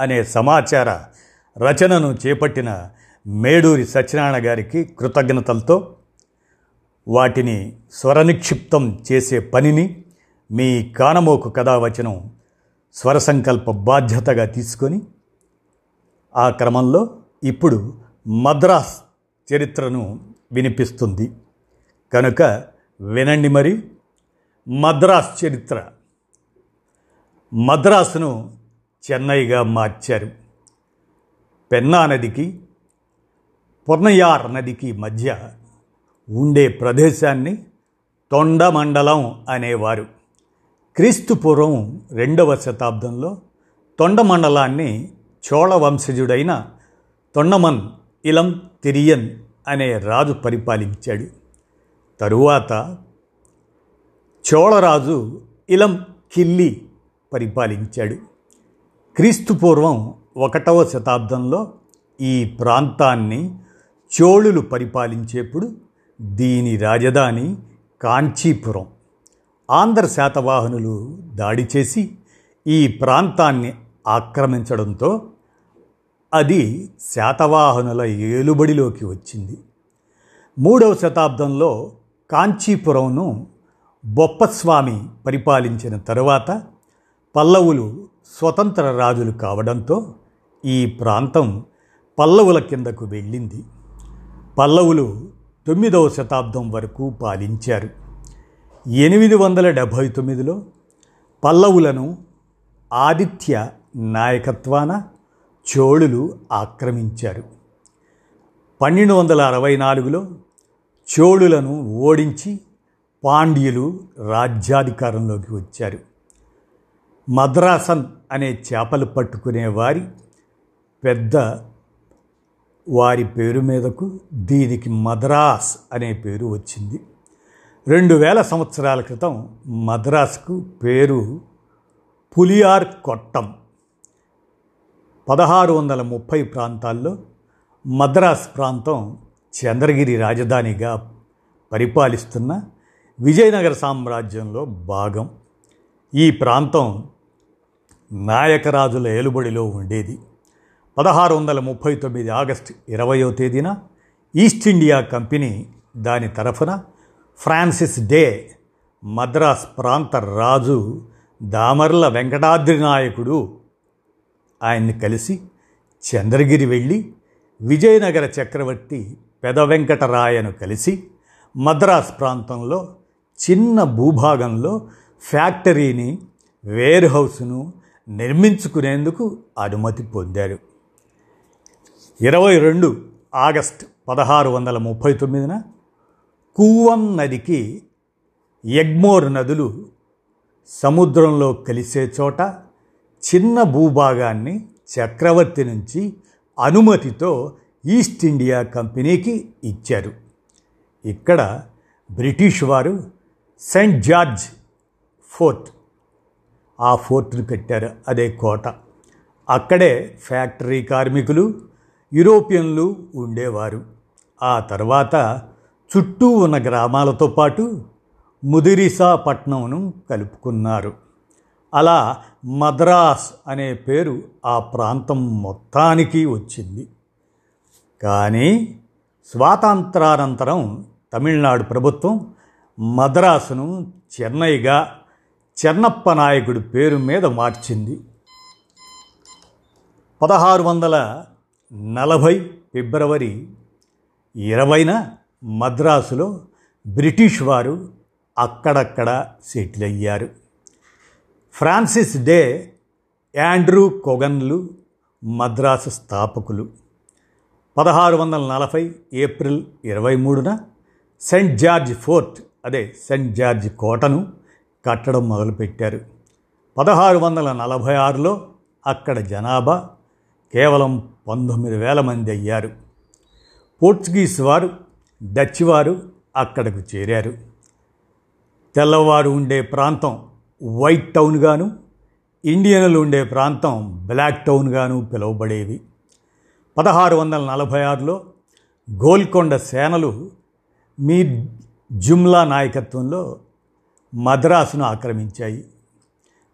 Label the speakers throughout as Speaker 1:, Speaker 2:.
Speaker 1: అనే సమాచార రచనను చేపట్టిన మేడూరి సత్యనారాయణ గారికి కృతజ్ఞతలతో వాటిని స్వరనిక్షిప్తం చేసే పనిని మీ కానమోకు కథావచనం స్వర సంకల్ప బాధ్యతగా తీసుకొని ఆ క్రమంలో ఇప్పుడు మద్రాస్ చరిత్రను వినిపిస్తుంది. కనుక వినండి మరి. మద్రాస్ చరిత్ర. మద్రాసును చెన్నైగా మార్చారు. పెన్నా నదికి పొర్నయార్ నదికి మధ్య ఉండే ప్రదేశాన్ని తొండమండలం అనేవారు. క్రీస్తు పూర్వం రెండవ శతాబ్దంలో తొండమండలాన్ని చోళ వంశజుడైన తొండమన్ ఇలం తిరియన్ అనే రాజు పరిపాలించాడు. తరువాత చోళరాజు ఇలం కిల్లి పరిపాలించాడు. క్రీస్తు పూర్వం ఒకటవ శతాబ్దంలో ఈ ప్రాంతాన్ని చోళులు పరిపాలించేప్పుడు దీని రాజధాని కాంచీపురం. ఆంధ్ర శాతవాహనులు దాడి చేసి ఈ ప్రాంతాన్ని ఆక్రమించడంతో అది శాతవాహనుల ఏలుబడిలోకి వచ్చింది. మూడవ శతాబ్దంలో కాంచీపురంను బొప్పస్వామి పరిపాలించిన తరువాత పల్లవులు స్వతంత్ర రాజులు కావడంతో ఈ ప్రాంతం పల్లవుల కిందకు వెళ్ళింది. పల్లవులు తొమ్మిదవ శతాబ్దం వరకు పాలించారు. ఎనిమిది వందల డెబ్భై తొమ్మిదిలో పల్లవులను ఆదిత్య నాయకత్వాన చోళులు ఆక్రమించారు. పన్నెండు వందల అరవై నాలుగులో చోళులను ఓడించి పాండ్యులు రాజ్యాధికారంలోకి వచ్చారు. మద్రాసన్ అనే చేపలు పట్టుకునే వారి పెద్ద వారి పేరు మీదకు దీనికి మద్రాస్ అనే పేరు వచ్చింది. రెండు వేల సంవత్సరాల క్రితం మద్రాసుకు పేరు పులియార్ కొట్టం. పదహారు వందల ముప్పై ప్రాంతాల్లో మద్రాస్ ప్రాంతం చంద్రగిరి రాజధానిగా పరిపాలిస్తున్న విజయనగర సామ్రాజ్యంలో భాగం. ఈ ప్రాంతం నాయకరాజుల ఏలుబడిలో ఉండేది. పదహారు వందల ముప్పై తొమ్మిది ఆగస్టు ఇరవయో తేదీన ఈస్ట్ ఇండియా కంపెనీ దాని తరఫున ఫ్రాన్సిస్ డే మద్రాస్ ప్రాంత రాజు దామర్ల వెంకటాద్రి నాయకుడు ఆయన్ని కలిసి చంద్రగిరి వెళ్ళి విజయనగర చక్రవర్తి పెద వెంకటరాయను కలిసి మద్రాస్ ప్రాంతంలో చిన్న భూభాగంలో ఫ్యాక్టరీని వేర్ హౌస్ను నిర్మించుకునేందుకు అనుమతి పొందారు. ఇరవై రెండు ఆగస్ట్ పదహారు వందల ముప్పై తొమ్మిదిన కూవం నదికి ఎగ్మోర్ నదులు సముద్రంలో కలిసే చోట చిన్న భూభాగాన్ని చక్రవర్తి నుంచి అనుమతితో ఈస్ట్ ఇండియా కంపెనీకి ఇచ్చారు. ఇక్కడ బ్రిటిష్ వారు సెయింట్ జార్జ్ ఫోర్ట్ ఆ ఫోర్ట్ని కట్టారు. అదే కోట. అక్కడే ఫ్యాక్టరీ కార్మికులు యూరోపియన్లు ఉండేవారు. ఆ తర్వాత చుట్టూ ఉన్న గ్రామాలతో పాటు ముదిరిసా పట్నంను కలుపుకున్నారు. అలా మద్రాస్ అనే పేరు ఆ ప్రాంతం మొత్తానికి వచ్చింది. కానీ స్వాతంత్రానంతరం తమిళనాడు ప్రభుత్వం మద్రాసును చెన్నైగా చెన్నప్ప నాయకుడి పేరు మీద మార్చింది. పదహారు వందల నలభై ఫిబ్రవరి ఇరవైన మద్రాసులో బ్రిటిష్ వారు అక్కడక్కడ సెటిల్ అయ్యారు. ఫ్రాన్సిస్ డే యాండ్రూ కొగన్లు మద్రాసు స్థాపకులు. పదహారు వందల నలభై ఏప్రిల్ ఇరవై మూడున సెయింట్ జార్జ్ ఫోర్ట్ అదే సెయింట్ జార్జ్ కోటను కట్టడం మొదలుపెట్టారు. పదహారు వందల నలభై ఆరులో అక్కడ జనాభా కేవలం పంతొమ్మిది వేల మంది అయ్యారు. పోర్చుగీస్ వారు డచ్ వారు అక్కడకు చేరారు. తెల్లవారు ఉండే ప్రాంతం వైట్ టౌన్గాను ఇండియన్లు ఉండే ప్రాంతం బ్లాక్ టౌన్గాను పిలువబడేవి. పదహారు వందల నలభై ఆరులో గోల్కొండ సేనలు మీర్ జుమ్లా నాయకత్వంలో మద్రాసును ఆక్రమించాయి.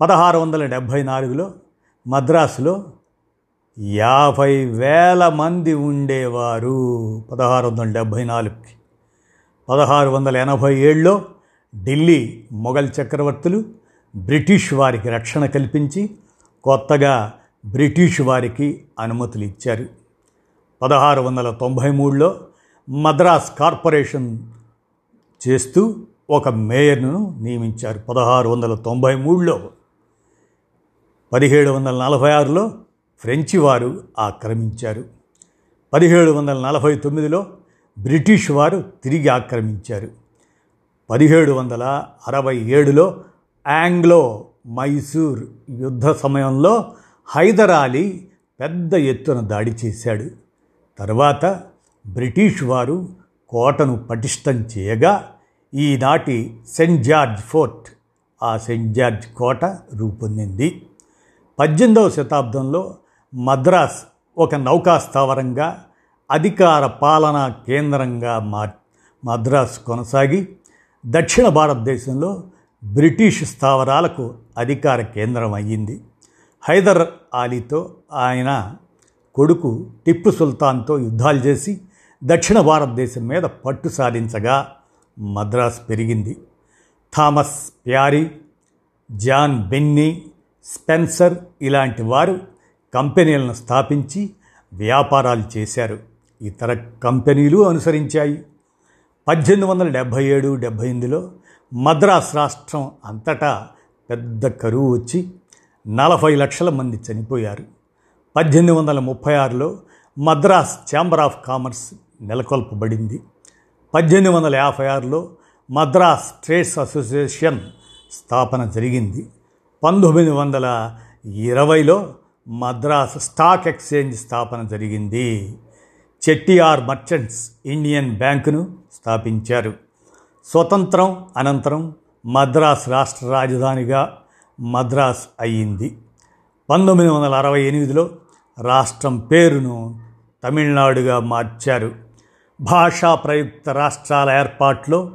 Speaker 1: పదహారు వందల డెబ్భై నాలుగులో మద్రాసులో యాభై వేల మంది ఉండేవారు పదహారు వందల డెబ్భై నాలుగుకి. పదహారు వందల ఎనభై ఏడులో ఢిల్లీ మొఘల్ చక్రవర్తులు బ్రిటిష్ వారికి రక్షణ కల్పించి కొత్తగా బ్రిటిష్ వారికి అనుమతులు ఇచ్చారు. పదహారు వందల తొంభై మూడులో మద్రాస్ కార్పొరేషన్ చేస్తూ ఒక మేయర్ను నియమించారు. పదహారు వందల తొంభై మూడులో. పదిహేడు వందల నలభై ఆరులో ఫ్రెంచి వారు ఆక్రమించారు. పదిహేడు వందల నలభై తొమ్మిదిలో బ్రిటిష్ వారు తిరిగి ఆక్రమించారు. పదిహేడు వందల అరవై ఏడులో ఆంగ్లో మైసూర్ యుద్ధ సమయంలో హైదరాలీ పెద్ద ఎత్తున దాడి చేశాడు. తర్వాత బ్రిటిష్ వారు కోటను పటిష్టం చేయగా ఈనాటి సెయింట్ జార్జ్ ఫోర్ట్ ఆ సెయింట్ జార్జ్ కోట రూపొందింది. పద్దెనిమిదవ శతాబ్దంలో మద్రాస్ ఒక నౌకా స్థావరంగా అధికార పాలనా కేంద్రంగా మా మద్రాస్ కొనసాగి దక్షిణ భారతదేశంలో బ్రిటిష్ స్థావరాలకు అధికార కేంద్రం అయ్యింది. హైదర్ ఆలీతో ఆయన కొడుకు టిప్పు సుల్తాన్తో యుద్ధాలు చేసి దక్షిణ భారతదేశం మీద పట్టు సాధించగా మద్రాస్ పెరిగింది. Thomas Parry John Binny Spencer ఇలాంటి వారు కంపెనీలను స్థాపించి వ్యాపారాలు చేశారు. ఇతర కంపెనీలు అనుసరించాయి. పద్దెనిమిది వందల డెబ్భై ఏడు డెబ్భై ఎనిమిదిలో మద్రాస్ రాష్ట్రం అంతటా పెద్ద కరువు వచ్చి నలభై లక్షల మంది చనిపోయారు. పద్దెనిమిది వందల ముప్పై ఆరులో మద్రాస్ ఛాంబర్ ఆఫ్ కామర్స్ నెలకొల్పబడింది. పద్దెనిమిది వందల యాభై ఆరులో మద్రాస్ ట్రేడ్స్ అసోసియేషన్ స్థాపన జరిగింది. పంతొమ్మిది వందల ఇరవైలో మద్రాస్ స్టాక్ ఎక్స్చేంజ్ స్థాపన జరిగింది. చెట్టిఆర్ మర్చెంట్స్ ఇండియన్ బ్యాంకును స్థాపించారు. స్వతంత్రం అనంతరం మద్రాస్ రాష్ట్ర రాజధానిగా మద్రాస్ అయ్యింది. పంతొమ్మిది వందల అరవై ఎనిమిదిలో రాష్ట్రం పేరును తమిళనాడుగా మార్చారు. భాషా ప్రయుక్త రాష్ట్రాల ఏర్పాట్లో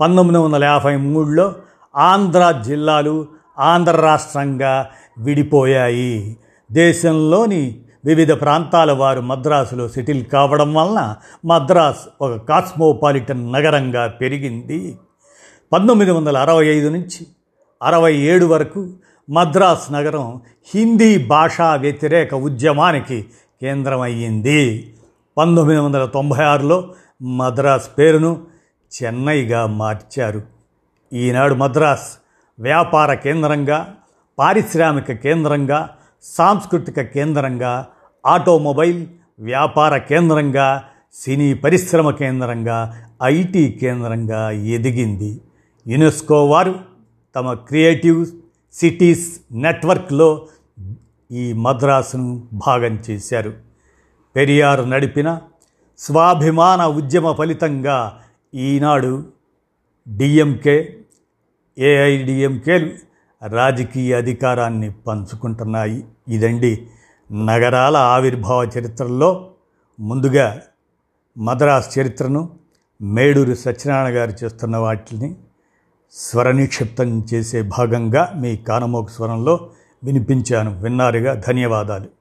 Speaker 1: పంతొమ్మిది వందల యాభై మూడులో ఆంధ్ర జిల్లాలు ఆంధ్ర రాష్ట్రంగా విడిపోయాయి. దేశంలోని వివిధ ప్రాంతాల వారు మద్రాసులో సెటిల్ కావడం వలన మద్రాస్ ఒక కాస్మోపాలిటన్ నగరంగా పెరిగింది. పంతొమ్మిది వందల అరవై ఐదు నుంచి అరవై ఏడు వరకు మద్రాస్ నగరం హిందీ భాషా వ్యతిరేక ఉద్యమానికి కేంద్రమయ్యింది. పంతొమ్మిది వందల తొంభై ఆరులో మద్రాస్ పేరును చెన్నైగా మార్చారు. ఈనాడు మద్రాస్ వ్యాపార కేంద్రంగా పారిశ్రామిక కేంద్రంగా సాంస్కృతిక కేంద్రంగా ఆటోమొబైల్ వ్యాపార కేంద్రంగా సినీ పరిశ్రమ కేంద్రంగా ఐటీ కేంద్రంగా ఎదిగింది. యునెస్కో వారు తమ క్రియేటివ్ సిటీస్ నెట్వర్క్లో ఈ మద్రాసును భాగం చేశారు. పెరియారు నడిపిన స్వాభిమాన ఉద్యమ ఫలితంగా ఈనాడు డిఎంకే ఏఐడిఎంకేలు రాజకీయ అధికారాన్ని పంచుకుంటున్నాయి. ఇదండి నగరాల ఆవిర్భావ చరిత్రలో ముందుగా మద్రాస్ చరిత్రను మేడూరు సత్యనారాయణ గారు చేస్తున్న వాటిని స్వరనిక్షిప్తం చేసే భాగంగా మీ కానమోక స్వరంలో వినిపించాను. విన్నారుగా ధన్యవాదాలు.